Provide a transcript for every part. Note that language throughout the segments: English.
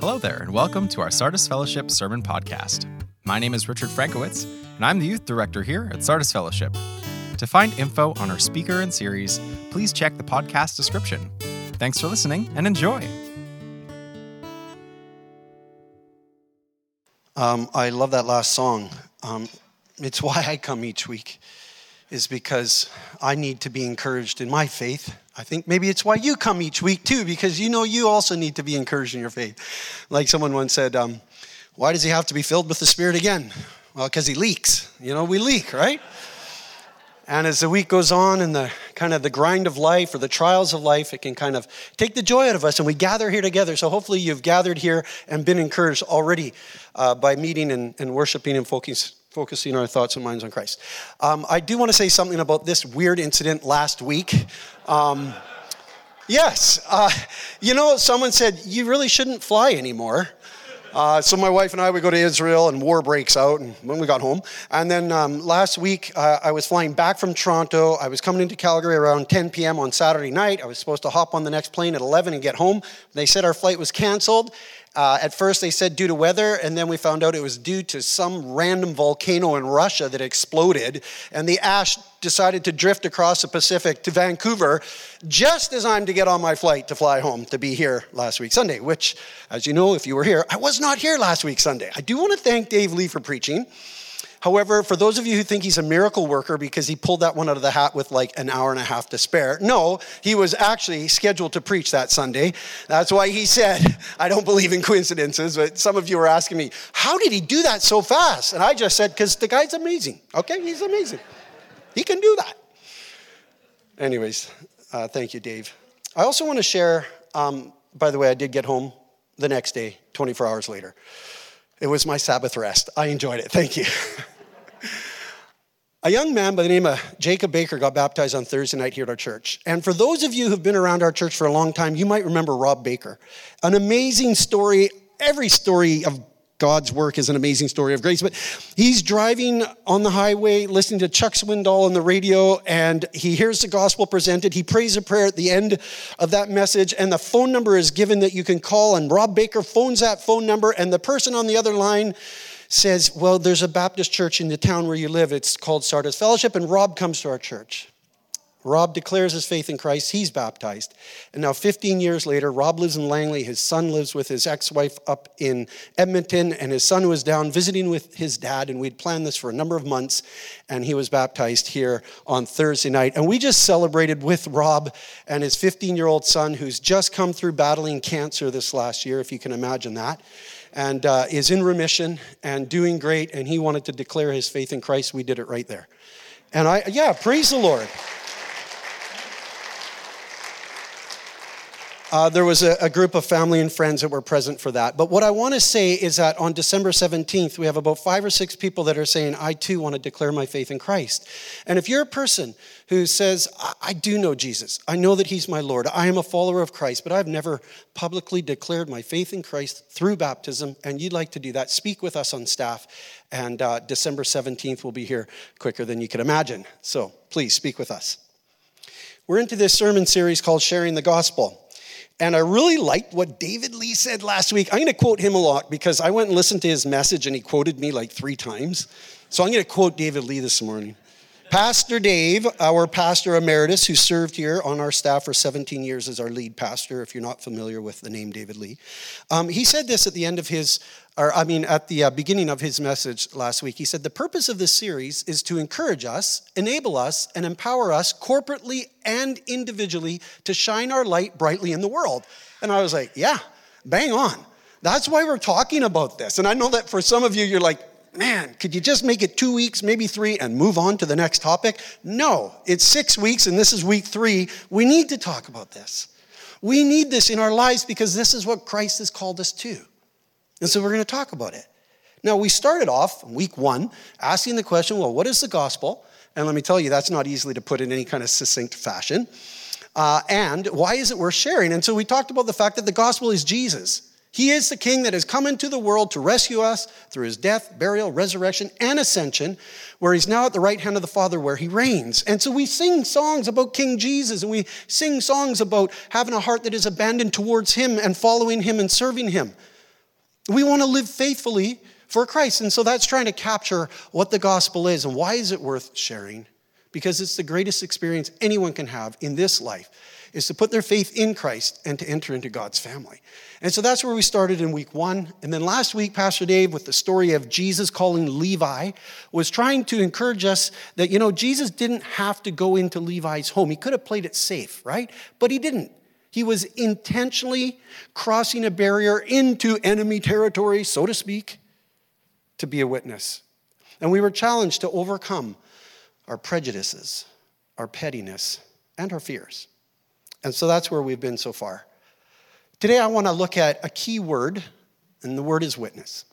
Hello there, and welcome to our Sardis Fellowship Sermon Podcast. My name is Richard Frankowitz, and I'm the youth director here at Sardis Fellowship. To find info on our speaker and series, please check the podcast description. Thanks for listening and enjoy. Um, I love that last song. Um, it's why I come each week, is because I need to be encouraged in my faith. I think maybe it's why you come each week too, because you know you also need to be encouraged in your faith. Like someone once said, um, Why does he have to be filled with the Spirit again? Well, because he leaks. You know, we leak, right? And as the week goes on and the kind of the grind of life or the trials of life, it can kind of take the joy out of us and we gather here together. So hopefully you've gathered here and been encouraged already uh, by meeting and, and worshiping and focus, focusing our thoughts and minds on Christ. Um, I do want to say something about this weird incident last week. Um, yes, uh, you know, someone said, you really shouldn't fly anymore. Uh, so my wife and I would go to Israel, and war breaks out. And when we got home, and then um, last week uh, I was flying back from Toronto. I was coming into Calgary around 10 p.m. on Saturday night. I was supposed to hop on the next plane at 11 and get home. They said our flight was canceled, uh, at first, they said due to weather, and then we found out it was due to some random volcano in Russia that exploded, and the ash decided to drift across the Pacific to Vancouver just as I'm to get on my flight to fly home to be here last week Sunday, which, as you know, if you were here, I was not here last week Sunday. I do want to thank Dave Lee for preaching. However, for those of you who think he's a miracle worker because he pulled that one out of the hat with like an hour and a half to spare, no, he was actually scheduled to preach that Sunday. That's why he said, I don't believe in coincidences, but some of you were asking me, how did he do that so fast? And I just said, because the guy's amazing. Okay, he's amazing. He can do that. Anyways, uh, thank you, Dave. I also want to share, um, by the way, I did get home the next day, 24 hours later. It was my Sabbath rest. I enjoyed it. Thank you. a young man by the name of Jacob Baker got baptized on Thursday night here at our church. And for those of you who've been around our church for a long time, you might remember Rob Baker. An amazing story. Every story of God's work is an amazing story of grace. But he's driving on the highway, listening to Chuck Swindoll on the radio, and he hears the gospel presented. He prays a prayer at the end of that message, and the phone number is given that you can call. And Rob Baker phones that phone number, and the person on the other line says, Well, there's a Baptist church in the town where you live. It's called Sardis Fellowship, and Rob comes to our church. Rob declares his faith in Christ. He's baptized. And now, 15 years later, Rob lives in Langley. His son lives with his ex wife up in Edmonton. And his son was down visiting with his dad. And we'd planned this for a number of months. And he was baptized here on Thursday night. And we just celebrated with Rob and his 15 year old son, who's just come through battling cancer this last year, if you can imagine that. And uh, is in remission and doing great. And he wanted to declare his faith in Christ. We did it right there. And I, yeah, praise the Lord. Uh, there was a, a, group of family and friends that were present for that. But what I want to say is that on December 17th, we have about five or six people that are saying, I too want to declare my faith in Christ. And if you're a person who says, I, I do know Jesus, I know that he's my Lord, I am a follower of Christ, but I've never publicly declared my faith in Christ through baptism, and you'd like to do that, speak with us on staff. And uh, December 17th will be here quicker than you could imagine. So please speak with us. We're into this sermon series called Sharing the Gospel. And I really liked what David Lee said last week. I'm going to quote him a lot because I went and listened to his message and he quoted me like three times. So I'm going to quote David Lee this morning. Pastor Dave, our pastor emeritus, who served here on our staff for 17 years as our lead pastor, if you're not familiar with the name David Lee, um, he said this at the end of his, or I mean, at the uh, beginning of his message last week. He said, The purpose of this series is to encourage us, enable us, and empower us corporately and individually to shine our light brightly in the world. And I was like, Yeah, bang on. That's why we're talking about this. And I know that for some of you, you're like, man, could you just make it two weeks, maybe three, and move on to the next topic? No, it's six weeks, and this is week three. We need to talk about this. We need this in our lives because this is what Christ has called us to. And so we're going to talk about it. Now, we started off week one asking the question well, what is the gospel? And let me tell you, that's not easily to put in any kind of succinct fashion. Uh, and why is it worth sharing? And so we talked about the fact that the gospel is Jesus. He is the king that has come into the world to rescue us through his death, burial, resurrection, and ascension, where he's now at the right hand of the Father where he reigns. And so we sing songs about King Jesus and we sing songs about having a heart that is abandoned towards him and following him and serving him. We want to live faithfully for Christ. And so that's trying to capture what the gospel is and why is it worth sharing? Because it's the greatest experience anyone can have in this life is to put their faith in Christ and to enter into God's family. And so that's where we started in week one. And then last week, Pastor Dave, with the story of Jesus calling Levi, was trying to encourage us that, you know, Jesus didn't have to go into Levi's home. He could have played it safe, right? But he didn't. He was intentionally crossing a barrier into enemy territory, so to speak, to be a witness. And we were challenged to overcome our prejudices, our pettiness, and our fears. And so that's where we've been so far. Today, I want to look at a key word, and the word is witness.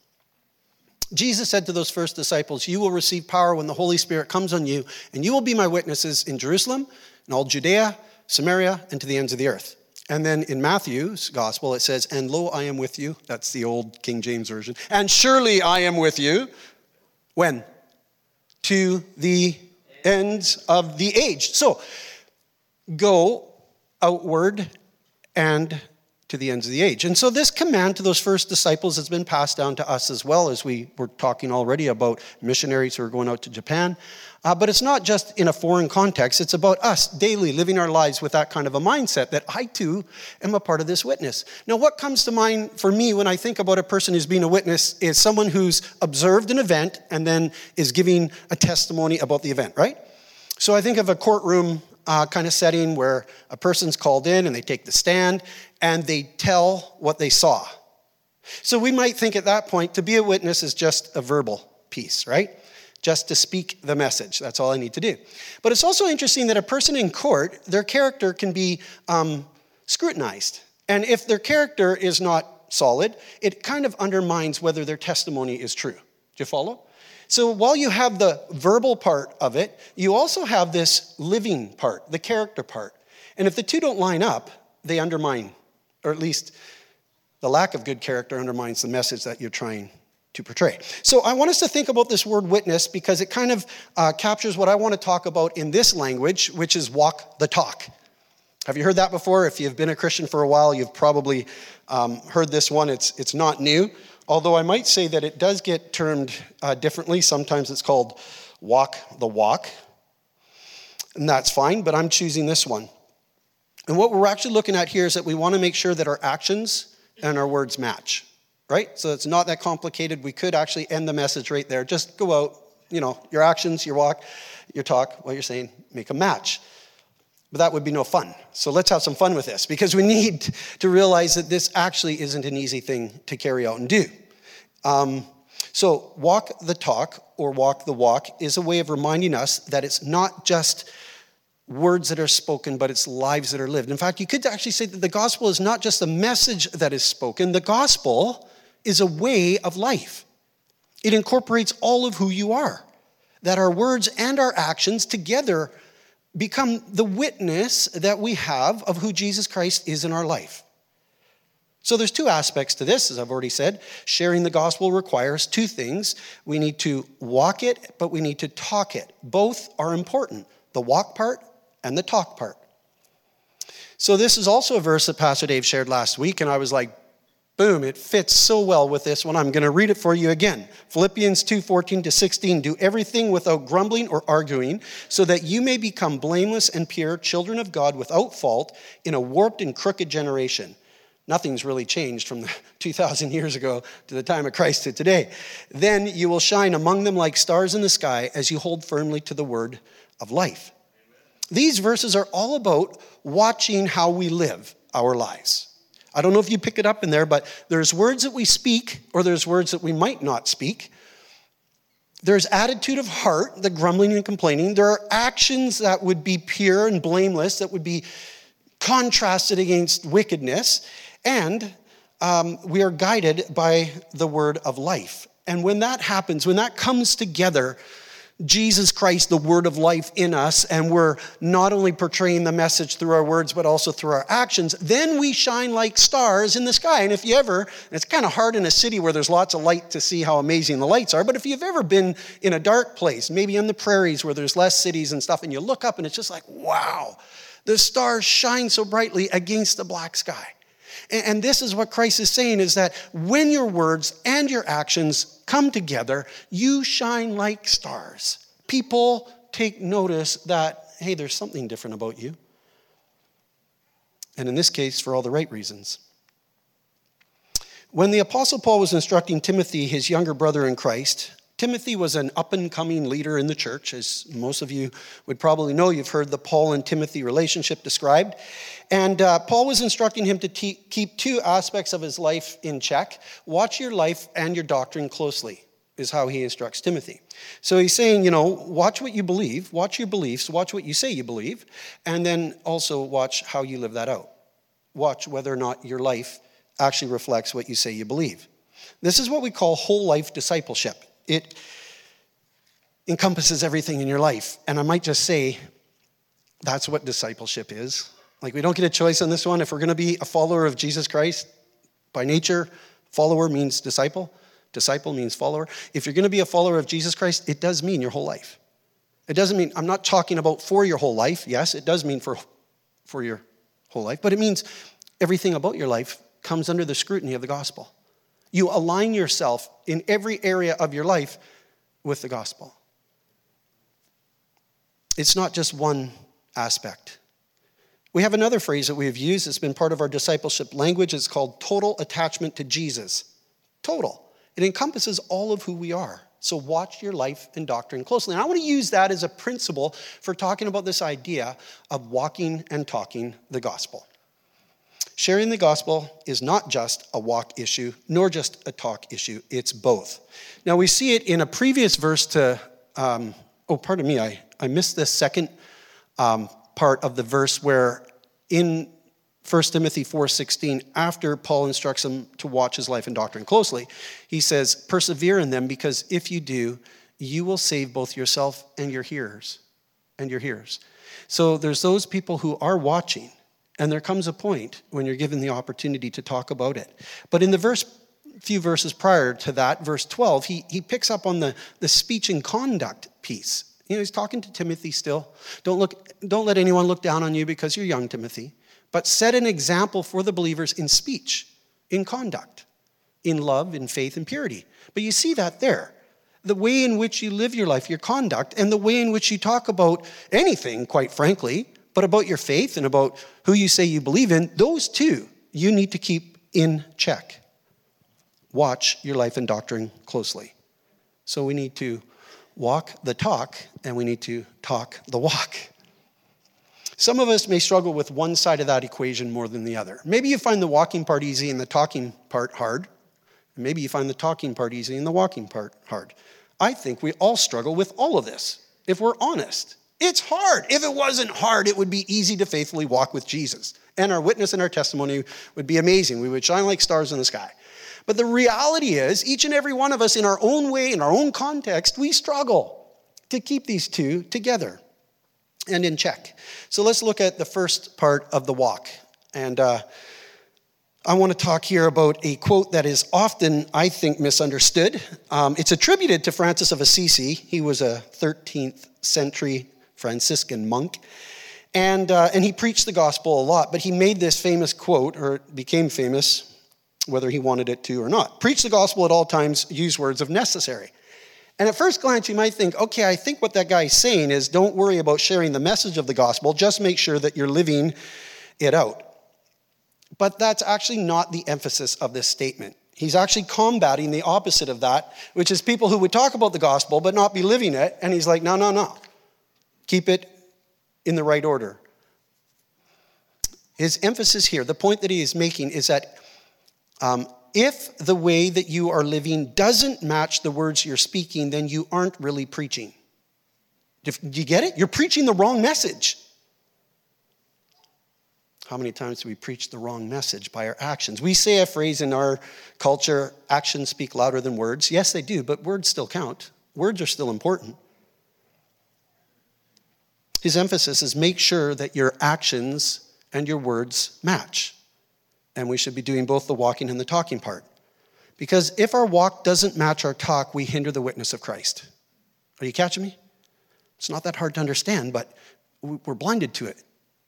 Jesus said to those first disciples, You will receive power when the Holy Spirit comes on you, and you will be my witnesses in Jerusalem, in all Judea, Samaria, and to the ends of the earth. And then in Matthew's gospel, it says, And lo, I am with you. That's the old King James Version. And surely I am with you. When? To the ends of the age. So go outward and to the ends of the age. And so, this command to those first disciples has been passed down to us as well, as we were talking already about missionaries who are going out to Japan. Uh, but it's not just in a foreign context, it's about us daily living our lives with that kind of a mindset that I too am a part of this witness. Now, what comes to mind for me when I think about a person who's being a witness is someone who's observed an event and then is giving a testimony about the event, right? So I think of a courtroom uh, kind of setting where a person's called in and they take the stand and they tell what they saw. So we might think at that point to be a witness is just a verbal piece, right? Just to speak the message. That's all I need to do. But it's also interesting that a person in court, their character can be um, scrutinized. And if their character is not solid, it kind of undermines whether their testimony is true. Do you follow? So while you have the verbal part of it, you also have this living part, the character part. And if the two don't line up, they undermine, or at least the lack of good character undermines the message that you're trying to portray. So I want us to think about this word witness because it kind of uh, captures what I want to talk about in this language, which is walk the talk. Have you heard that before? If you've been a Christian for a while, you've probably um, heard this one. It's, it's not new. Although I might say that it does get termed uh, differently. Sometimes it's called walk the walk, and that's fine, but I'm choosing this one. And what we're actually looking at here is that we want to make sure that our actions and our words match, right? So it's not that complicated. We could actually end the message right there. Just go out, you know, your actions, your walk, your talk, what you're saying, make a match. But that would be no fun. So let's have some fun with this because we need to realize that this actually isn't an easy thing to carry out and do. Um, so, walk the talk or walk the walk is a way of reminding us that it's not just words that are spoken, but it's lives that are lived. In fact, you could actually say that the gospel is not just a message that is spoken, the gospel is a way of life. It incorporates all of who you are, that our words and our actions together become the witness that we have of who Jesus Christ is in our life. So there's two aspects to this, as I've already said. Sharing the gospel requires two things. We need to walk it, but we need to talk it. Both are important the walk part and the talk part. So this is also a verse that Pastor Dave shared last week, and I was like, Boom, it fits so well with this one. I'm going to read it for you again. Philippians 2 14 to 16. Do everything without grumbling or arguing, so that you may become blameless and pure, children of God without fault, in a warped and crooked generation. Nothing's really changed from 2,000 years ago to the time of Christ to today. Then you will shine among them like stars in the sky as you hold firmly to the word of life. These verses are all about watching how we live our lives. I don't know if you pick it up in there, but there's words that we speak, or there's words that we might not speak. There's attitude of heart, the grumbling and complaining. There are actions that would be pure and blameless, that would be contrasted against wickedness. And um, we are guided by the word of life. And when that happens, when that comes together, Jesus Christ, the word of life in us, and we're not only portraying the message through our words, but also through our actions, then we shine like stars in the sky. And if you ever, it's kind of hard in a city where there's lots of light to see how amazing the lights are, but if you've ever been in a dark place, maybe in the prairies where there's less cities and stuff, and you look up and it's just like, wow, the stars shine so brightly against the black sky. And this is what Christ is saying is that when your words and your actions come together, you shine like stars. People take notice that, hey, there's something different about you. And in this case, for all the right reasons. When the Apostle Paul was instructing Timothy, his younger brother in Christ, Timothy was an up and coming leader in the church. As most of you would probably know, you've heard the Paul and Timothy relationship described. And uh, Paul was instructing him to te- keep two aspects of his life in check watch your life and your doctrine closely, is how he instructs Timothy. So he's saying, you know, watch what you believe, watch your beliefs, watch what you say you believe, and then also watch how you live that out. Watch whether or not your life actually reflects what you say you believe. This is what we call whole life discipleship. It encompasses everything in your life. And I might just say, that's what discipleship is. Like, we don't get a choice on this one. If we're going to be a follower of Jesus Christ, by nature, follower means disciple, disciple means follower. If you're going to be a follower of Jesus Christ, it does mean your whole life. It doesn't mean, I'm not talking about for your whole life. Yes, it does mean for, for your whole life, but it means everything about your life comes under the scrutiny of the gospel. You align yourself in every area of your life with the gospel. It's not just one aspect. We have another phrase that we have used, it's been part of our discipleship language. It's called total attachment to Jesus. Total. It encompasses all of who we are. So watch your life and doctrine closely. And I want to use that as a principle for talking about this idea of walking and talking the gospel. Sharing the gospel is not just a walk issue, nor just a talk issue, it's both. Now, we see it in a previous verse to, um, oh, pardon me, I, I missed this second um, part of the verse where in 1 Timothy 4:16 after Paul instructs him to watch his life and doctrine closely he says persevere in them because if you do you will save both yourself and your hearers and your hearers so there's those people who are watching and there comes a point when you're given the opportunity to talk about it. But in the verse, few verses prior to that, verse 12, he, he picks up on the, the speech and conduct piece. You know, he's talking to Timothy still. Don't, look, don't let anyone look down on you because you're young, Timothy. But set an example for the believers in speech, in conduct, in love, in faith, and purity. But you see that there. The way in which you live your life, your conduct, and the way in which you talk about anything, quite frankly, but about your faith and about who you say you believe in, those two you need to keep in check. Watch your life and doctrine closely. So we need to walk the talk and we need to talk the walk. Some of us may struggle with one side of that equation more than the other. Maybe you find the walking part easy and the talking part hard. Maybe you find the talking part easy and the walking part hard. I think we all struggle with all of this, if we're honest. It's hard. If it wasn't hard, it would be easy to faithfully walk with Jesus. And our witness and our testimony would be amazing. We would shine like stars in the sky. But the reality is, each and every one of us, in our own way, in our own context, we struggle to keep these two together and in check. So let's look at the first part of the walk. And uh, I want to talk here about a quote that is often, I think, misunderstood. Um, it's attributed to Francis of Assisi. He was a 13th century Franciscan monk. And, uh, and he preached the gospel a lot, but he made this famous quote, or became famous, whether he wanted it to or not. Preach the gospel at all times, use words of necessary. And at first glance, you might think, okay, I think what that guy's saying is don't worry about sharing the message of the gospel, just make sure that you're living it out. But that's actually not the emphasis of this statement. He's actually combating the opposite of that, which is people who would talk about the gospel but not be living it. And he's like, no, no, no. Keep it in the right order. His emphasis here, the point that he is making, is that um, if the way that you are living doesn't match the words you're speaking, then you aren't really preaching. Do you get it? You're preaching the wrong message. How many times do we preach the wrong message by our actions? We say a phrase in our culture actions speak louder than words. Yes, they do, but words still count. Words are still important. His emphasis is make sure that your actions and your words match. And we should be doing both the walking and the talking part. Because if our walk doesn't match our talk, we hinder the witness of Christ. Are you catching me? It's not that hard to understand, but we're blinded to it.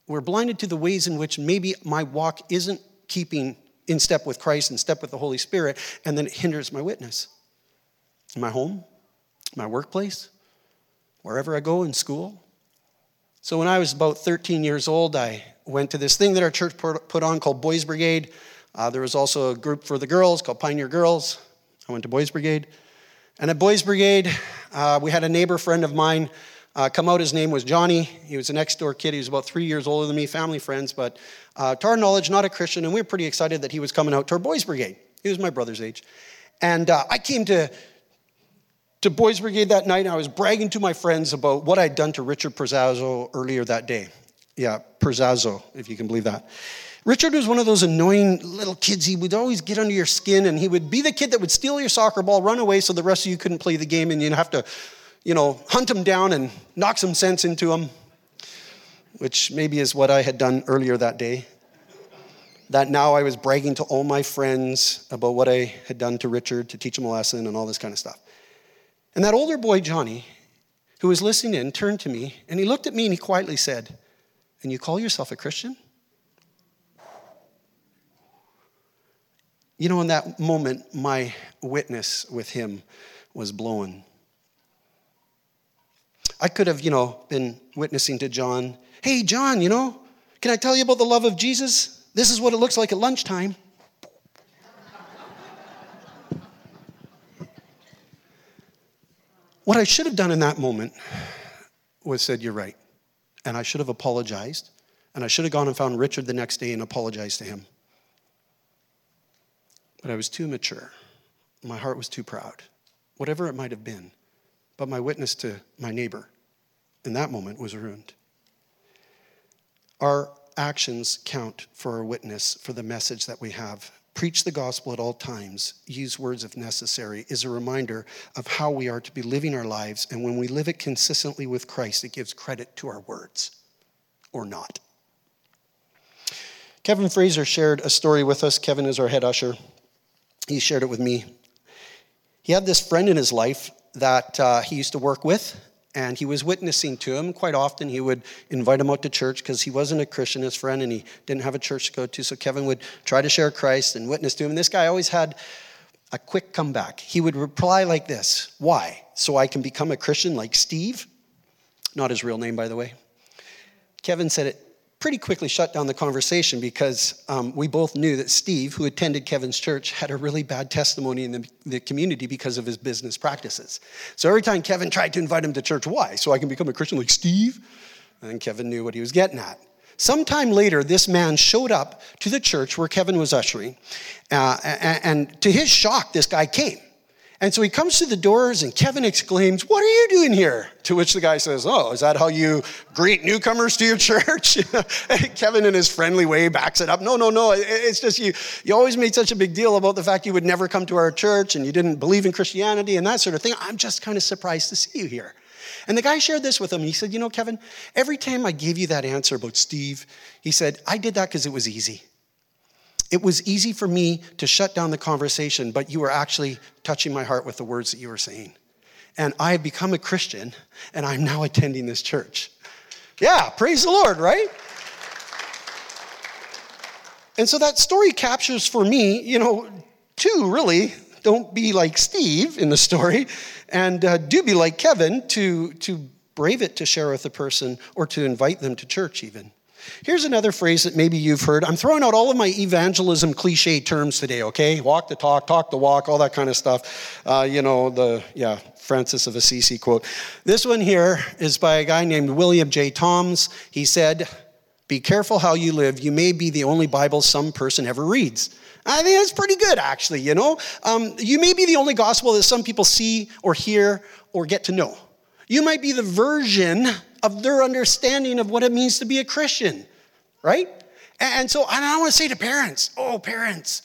We're blinded to the ways in which maybe my walk isn't keeping in step with Christ and step with the Holy Spirit, and then it hinders my witness. In my home, my workplace, wherever I go in school. So when I was about 13 years old, I went to this thing that our church put on called Boys Brigade. Uh, there was also a group for the girls called Pioneer Girls. I went to Boys Brigade. And at Boys Brigade, uh, we had a neighbor friend of mine uh, come out. His name was Johnny. He was a next door kid. He was about three years older than me, family friends, but uh, to our knowledge, not a Christian. And we were pretty excited that he was coming out to our Boys Brigade. He was my brother's age. And uh, I came to, to Boys Brigade that night, and I was bragging to my friends about what I'd done to Richard Perzazzo earlier that day. Yeah, Perzazzo, if you can believe that. Richard was one of those annoying little kids. He would always get under your skin, and he would be the kid that would steal your soccer ball, run away so the rest of you couldn't play the game, and you'd have to, you know, hunt him down and knock some sense into him, which maybe is what I had done earlier that day. That now I was bragging to all my friends about what I had done to Richard to teach him a lesson and all this kind of stuff. And that older boy, Johnny, who was listening in, turned to me and he looked at me and he quietly said, And you call yourself a Christian? You know, in that moment, my witness with him was blown. I could have, you know, been witnessing to John. Hey, John, you know, can I tell you about the love of Jesus? This is what it looks like at lunchtime. What I should have done in that moment was said, You're right. And I should have apologized. And I should have gone and found Richard the next day and apologized to him. But I was too mature. My heart was too proud, whatever it might have been. But my witness to my neighbor in that moment was ruined. Our actions count for our witness for the message that we have. Preach the gospel at all times, use words if necessary, is a reminder of how we are to be living our lives. And when we live it consistently with Christ, it gives credit to our words or not. Kevin Fraser shared a story with us. Kevin is our head usher he shared it with me. He had this friend in his life that uh, he used to work with, and he was witnessing to him. Quite often, he would invite him out to church because he wasn't a Christian, his friend, and he didn't have a church to go to. So Kevin would try to share Christ and witness to him. And this guy always had a quick comeback. He would reply like this Why? So I can become a Christian like Steve? Not his real name, by the way. Kevin said it pretty quickly shut down the conversation because um, we both knew that Steve, who attended Kevin's church, had a really bad testimony in the, the, community because of his business practices. So every time Kevin tried to invite him to church, why? So I can become a Christian like Steve? And Kevin knew what he was getting at. Sometime later, this man showed up to the church where Kevin was ushering, uh, and, and to his shock, this guy came. And so he comes to the doors, and Kevin exclaims, What are you doing here? To which the guy says, Oh, is that how you greet newcomers to your church? Kevin, in his friendly way, backs it up. No, no, no. It's just you, you always made such a big deal about the fact you would never come to our church and you didn't believe in Christianity and that sort of thing. I'm just kind of surprised to see you here. And the guy shared this with him. He said, You know, Kevin, every time I gave you that answer about Steve, he said, I did that because it was easy. It was easy for me to shut down the conversation, but you were actually touching my heart with the words that you were saying. And I have become a Christian, and I'm now attending this church. Yeah, praise the Lord, right? And so that story captures for me, you know, two really. Don't be like Steve in the story, and uh, do be like Kevin to, to brave it to share with a person or to invite them to church, even. Here's another phrase that maybe you've heard. I'm throwing out all of my evangelism cliche terms today, okay? Walk the talk, talk the walk, all that kind of stuff. Uh, you know, the, yeah, Francis of Assisi quote. This one here is by a guy named William J. Toms. He said, Be careful how you live. You may be the only Bible some person ever reads. I think that's pretty good, actually, you know? Um, you may be the only gospel that some people see or hear or get to know. You might be the version of their understanding of what it means to be a Christian, right? And so and I want to say to parents, oh, parents,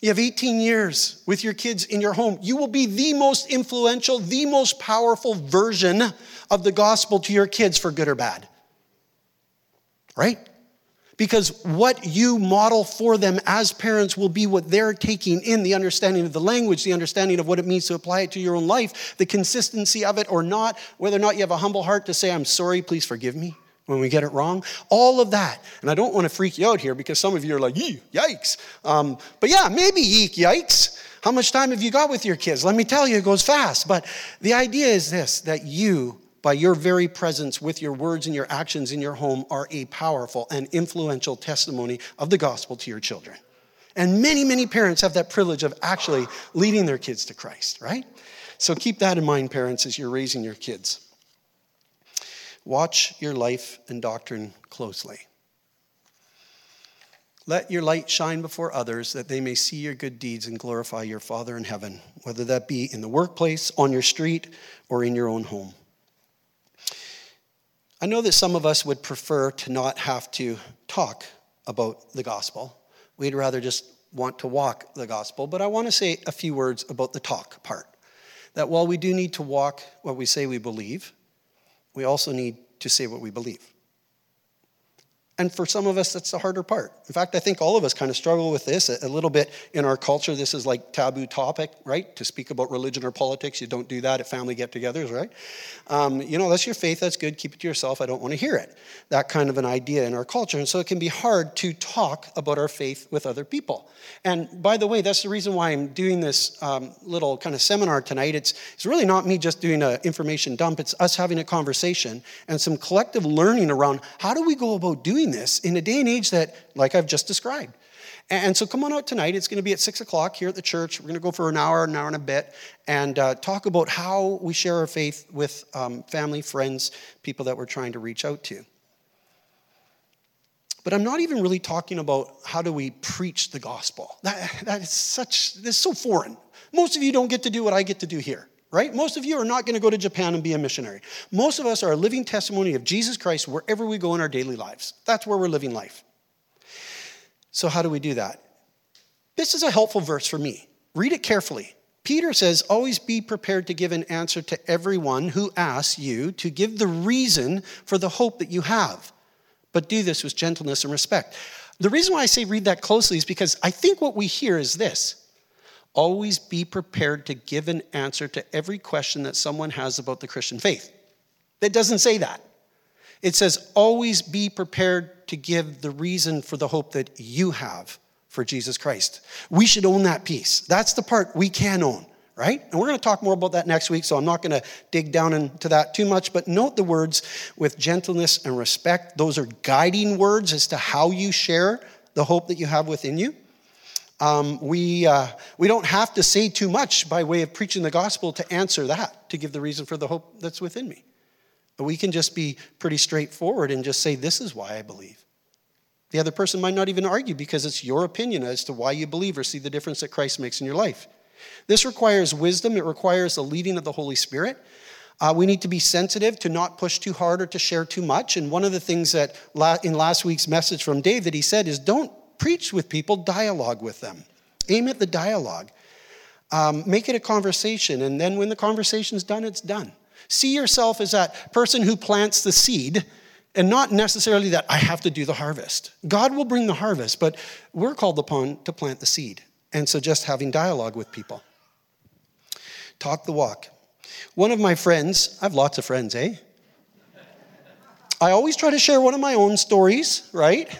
you have 18 years with your kids in your home. You will be the most influential, the most powerful version of the gospel to your kids for good or bad. Right? Because what you model for them as parents will be what they're taking in the understanding of the language, the understanding of what it means to apply it to your own life, the consistency of it or not, whether or not you have a humble heart to say, I'm sorry, please forgive me, when we get it wrong. All of that. And I don't want to freak you out here because some of you are like, yikes. Um, but yeah, maybe yeek, yikes. How much time have you got with your kids? Let me tell you, it goes fast. But the idea is this that you, by your very presence with your words and your actions in your home, are a powerful and influential testimony of the gospel to your children. And many, many parents have that privilege of actually leading their kids to Christ, right? So keep that in mind, parents, as you're raising your kids. Watch your life and doctrine closely. Let your light shine before others that they may see your good deeds and glorify your Father in heaven, whether that be in the workplace, on your street, or in your own home. I know that some of us would prefer to not have to talk about the gospel. We'd rather just want to walk the gospel, but I want to say a few words about the talk part. That while we do need to walk what we say we believe, we also need to say what we believe. And for some of us, that's the harder part. In fact, I think all of us kind of struggle with this a, little bit in our culture. This is like taboo topic, right? To speak about religion or politics, you don't do that at family get-togethers, right? Um, you know, that's your faith. That's good. Keep it to yourself. I don't want to hear it. That kind of an idea in our culture, and so it can be hard to talk about our faith with other people. And by the way, that's the reason why I'm doing this um, little kind of seminar tonight. It's it's really not me just doing an information dump. It's us having a conversation and some collective learning around how do we go about doing doing this in a day and age that, like I've just described. And so come on out tonight. It's going to be at 6 o'clock here at the church. We're going to go for an hour, an hour and a bit, and uh, talk about how we share our faith with um, family, friends, people that we're trying to reach out to. But I'm not even really talking about how do we preach the gospel. That, that is such, that's so foreign. Most of you don't get to do what I get to do here right? Most of you are not going to go to Japan and be a missionary. Most of us are a living testimony of Jesus Christ wherever we go in our daily lives. That's where we're living life. So, how do we do that? This is a helpful verse for me. Read it carefully. Peter says, Always be prepared to give an answer to everyone who asks you to give the reason for the hope that you have, but do this with gentleness and respect. The reason why I say read that closely is because I think what we hear is this always be prepared to give an answer to every question that someone has about the Christian faith. That doesn't say that. It says, always be prepared to give the reason for the hope that you have for Jesus Christ. We should own that piece. That's the part we can own, right? And we're going to talk more about that next week, so I'm not going to dig down into that too much, but note the words with gentleness and respect. Those are guiding words as to how you share the hope that you have within you. Um, we, uh, we don't have to say too much by way of preaching the gospel to answer that, to give the reason for the hope that's within me. But we can just be pretty straightforward and just say, This is why I believe. The other person might not even argue because it's your opinion as to why you believe or see the difference that Christ makes in your life. This requires wisdom, it requires the leading of the Holy Spirit. Uh, we need to be sensitive to not push too hard or to share too much. And one of the things that la- in last week's message from Dave that he said is don't preach with people, dialogue with them. Aim at the dialogue. Um, make it a conversation, and then when the conversation's done, it's done. See yourself as that person who plants the seed and not necessarily that I have to do the harvest. God will bring the harvest, but we're called upon to plant the seed. And so just having dialogue with people. Talk the walk. One of my friends, I have lots of friends, eh? I always try to share one of my own stories, right?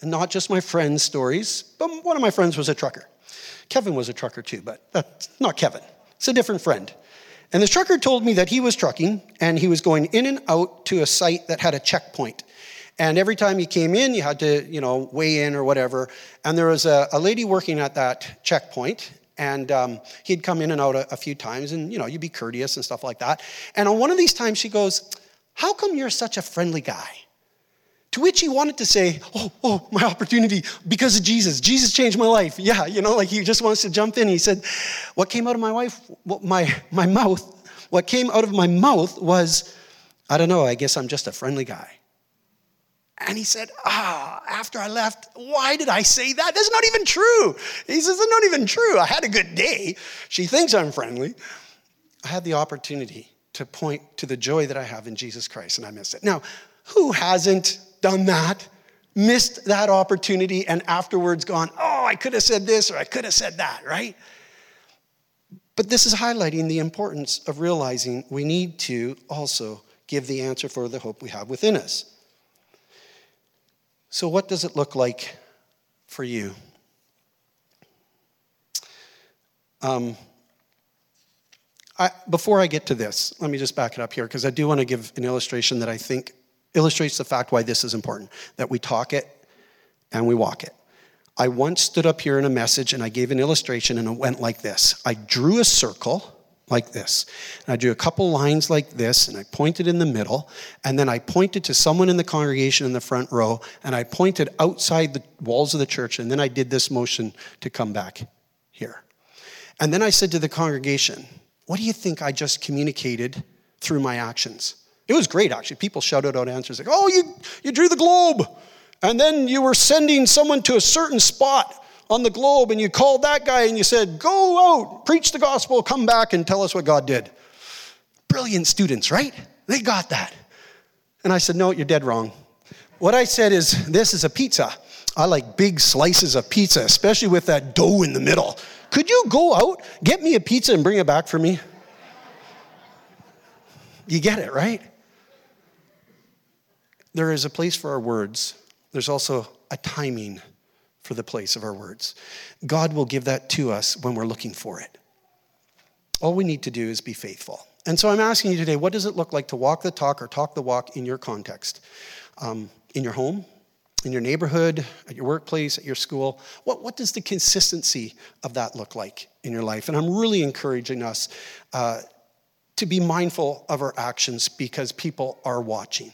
And not just my friends' stories, but one of my friends was a trucker. Kevin was a trucker too, but that's not Kevin. It's a different friend. And the trucker told me that he was trucking and he was going in and out to a site that had a checkpoint. And every time you came in, you had to, you know, weigh in or whatever. And there was a, a lady working at that checkpoint, and um, he'd come in and out a, a few times, and you know, you'd be courteous and stuff like that. And on one of these times, she goes, "How come you're such a friendly guy?" To which he wanted to say, Oh, oh, my opportunity because of Jesus. Jesus changed my life. Yeah, you know, like he just wants to jump in. He said, What came out of my wife, what my, my mouth, what came out of my mouth was, I don't know, I guess I'm just a friendly guy. And he said, Ah, after I left, why did I say that? That's not even true. He says, It's not even true. I had a good day. She thinks I'm friendly. I had the opportunity to point to the joy that I have in Jesus Christ, and I missed it. Now, who hasn't done that, missed that opportunity, and afterwards gone, oh, I could have said this or I could have said that, right? But this is highlighting the importance of realizing we need to also give the answer for the hope we have within us. So, what does it look like for you? Um, I, before I get to this, let me just back it up here because I do want to give an illustration that I think illustrates the fact why this is important that we talk it and we walk it. I once stood up here in a message and I gave an illustration and it went like this I drew a circle like this. And I drew a couple lines like this, and I pointed in the middle, and then I pointed to someone in the congregation in the front row, and I pointed outside the walls of the church, and then I did this motion to come back here. And then I said to the congregation, What do you think I just communicated through my actions? It was great, actually. People shouted out answers like, Oh, you, you drew the globe, and then you were sending someone to a certain spot on the globe and you called that guy and you said, Go out, preach the gospel, come back and tell us what God did. Brilliant students, right? They got that. And I said, No, you're dead wrong. What I said is, This is a pizza. I like big slices of pizza, especially with that dough in the middle. Could you go out, get me a pizza, and bring it back for me? You get it, right? There is a place for our words, there's also a timing for the place of our words. God will give that to us when we're looking for it. All we need to do is be faithful. And so I'm asking you today what does it look like to walk the talk or talk the walk in your context? Um, in your home, in your neighborhood, at your workplace, at your school? What, what does the consistency of that look like in your life? And I'm really encouraging us uh, to be mindful of our actions because people are watching.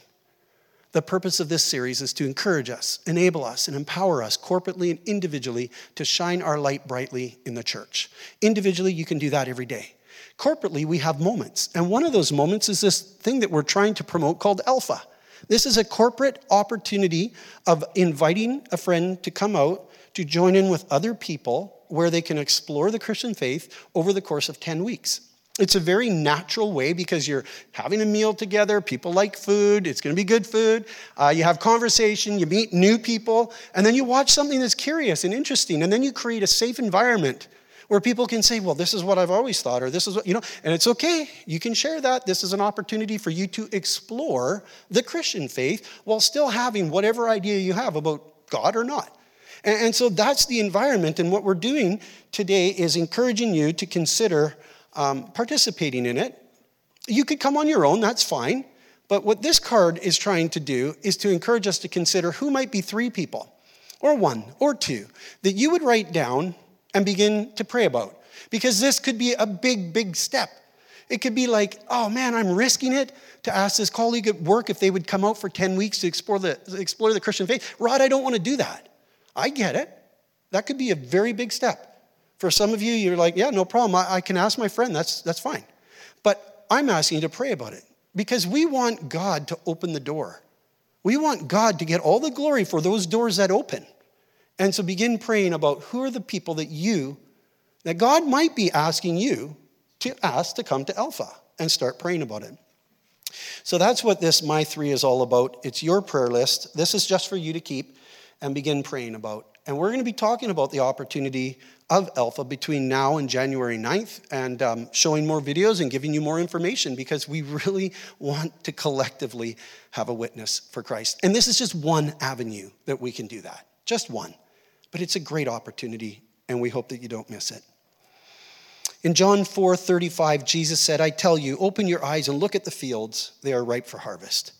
The purpose of this series is to encourage us, enable us, and empower us corporately and individually to shine our light brightly in the church. Individually, you can do that every day. Corporately, we have moments. And one of those moments is this thing that we're trying to promote called Alpha. This is a corporate opportunity of inviting a friend to come out to join in with other people where they can explore the Christian faith over the course of 10 weeks. It's a very natural way because you're having a meal together. People like food. It's going to be good food. Uh, you have conversation. You meet new people. And then you watch something that's curious and interesting. And then you create a safe environment where people can say, well, this is what I've always thought, or this is what, you know, and it's okay. You can share that. This is an opportunity for you to explore the Christian faith while still having whatever idea you have about God or not. And, and so that's the environment. And what we're doing today is encouraging you to consider um, participating in it. You could come on your own, that's fine. But what this card is trying to do is to encourage us to consider who might be three people, or one, or two, that you would write down and begin to pray about. Because this could be a big, big step. It could be like, oh man, I'm risking it to ask this colleague at work if they would come out for 10 weeks to explore the, explore the Christian faith. Rod, I don't want to do that. I get it. That could be a very big step. For some of you, you're like, yeah, no problem. I, I can ask my friend. That's, that's fine. But I'm asking you to pray about it because we want God to open the door. We want God to get all the glory for those doors that open. And so begin praying about who are the people that you, that God might be asking you to ask to come to Alpha and start praying about it. So that's what this My Three is all about. It's your prayer list. This is just for you to keep and begin praying about. And we're going to be talking about the opportunity of Alpha between now and January 9th and um, showing more videos and giving you more information because we really want to collectively have a witness for Christ. And this is just one avenue that we can do that, just one. But it's a great opportunity, and we hope that you don't miss it. In John 4 35, Jesus said, I tell you, open your eyes and look at the fields, they are ripe for harvest.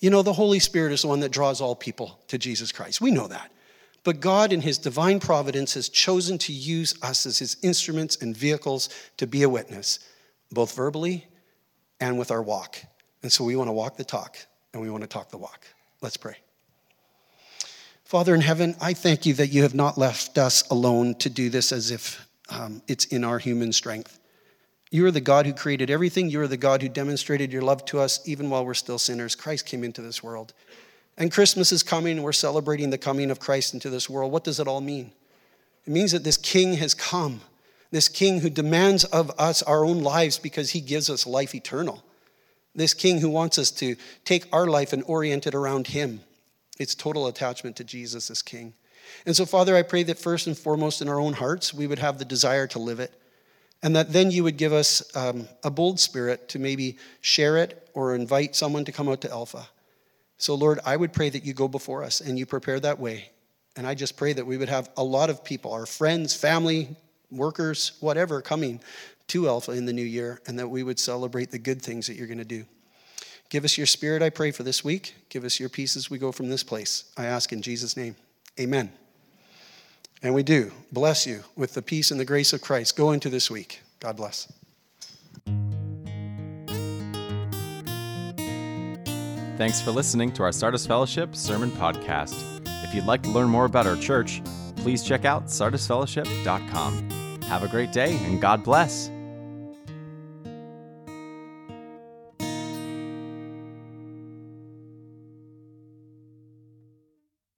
You know, the Holy Spirit is the one that draws all people to Jesus Christ. We know that. But God, in His divine providence, has chosen to use us as His instruments and vehicles to be a witness, both verbally and with our walk. And so we want to walk the talk and we want to talk the walk. Let's pray. Father in heaven, I thank you that you have not left us alone to do this as if um, it's in our human strength. You are the God who created everything. You are the God who demonstrated your love to us even while we're still sinners. Christ came into this world. And Christmas is coming, and we're celebrating the coming of Christ into this world. What does it all mean? It means that this king has come, this king who demands of us our own lives because he gives us life eternal. This king who wants us to take our life and orient it around him. It's total attachment to Jesus as king. And so, Father, I pray that first and foremost in our own hearts, we would have the desire to live it. And that then you would give us um, a bold spirit to maybe share it or invite someone to come out to Alpha. So, Lord, I would pray that you go before us and you prepare that way. And I just pray that we would have a lot of people, our friends, family, workers, whatever, coming to Alpha in the new year, and that we would celebrate the good things that you're going to do. Give us your spirit, I pray, for this week. Give us your peace as we go from this place. I ask in Jesus' name. Amen. And we do. Bless you with the peace and the grace of Christ. Go into this week. God bless. Thanks for listening to our Sardis Fellowship Sermon Podcast. If you'd like to learn more about our church, please check out sardisfellowship.com. Have a great day and God bless.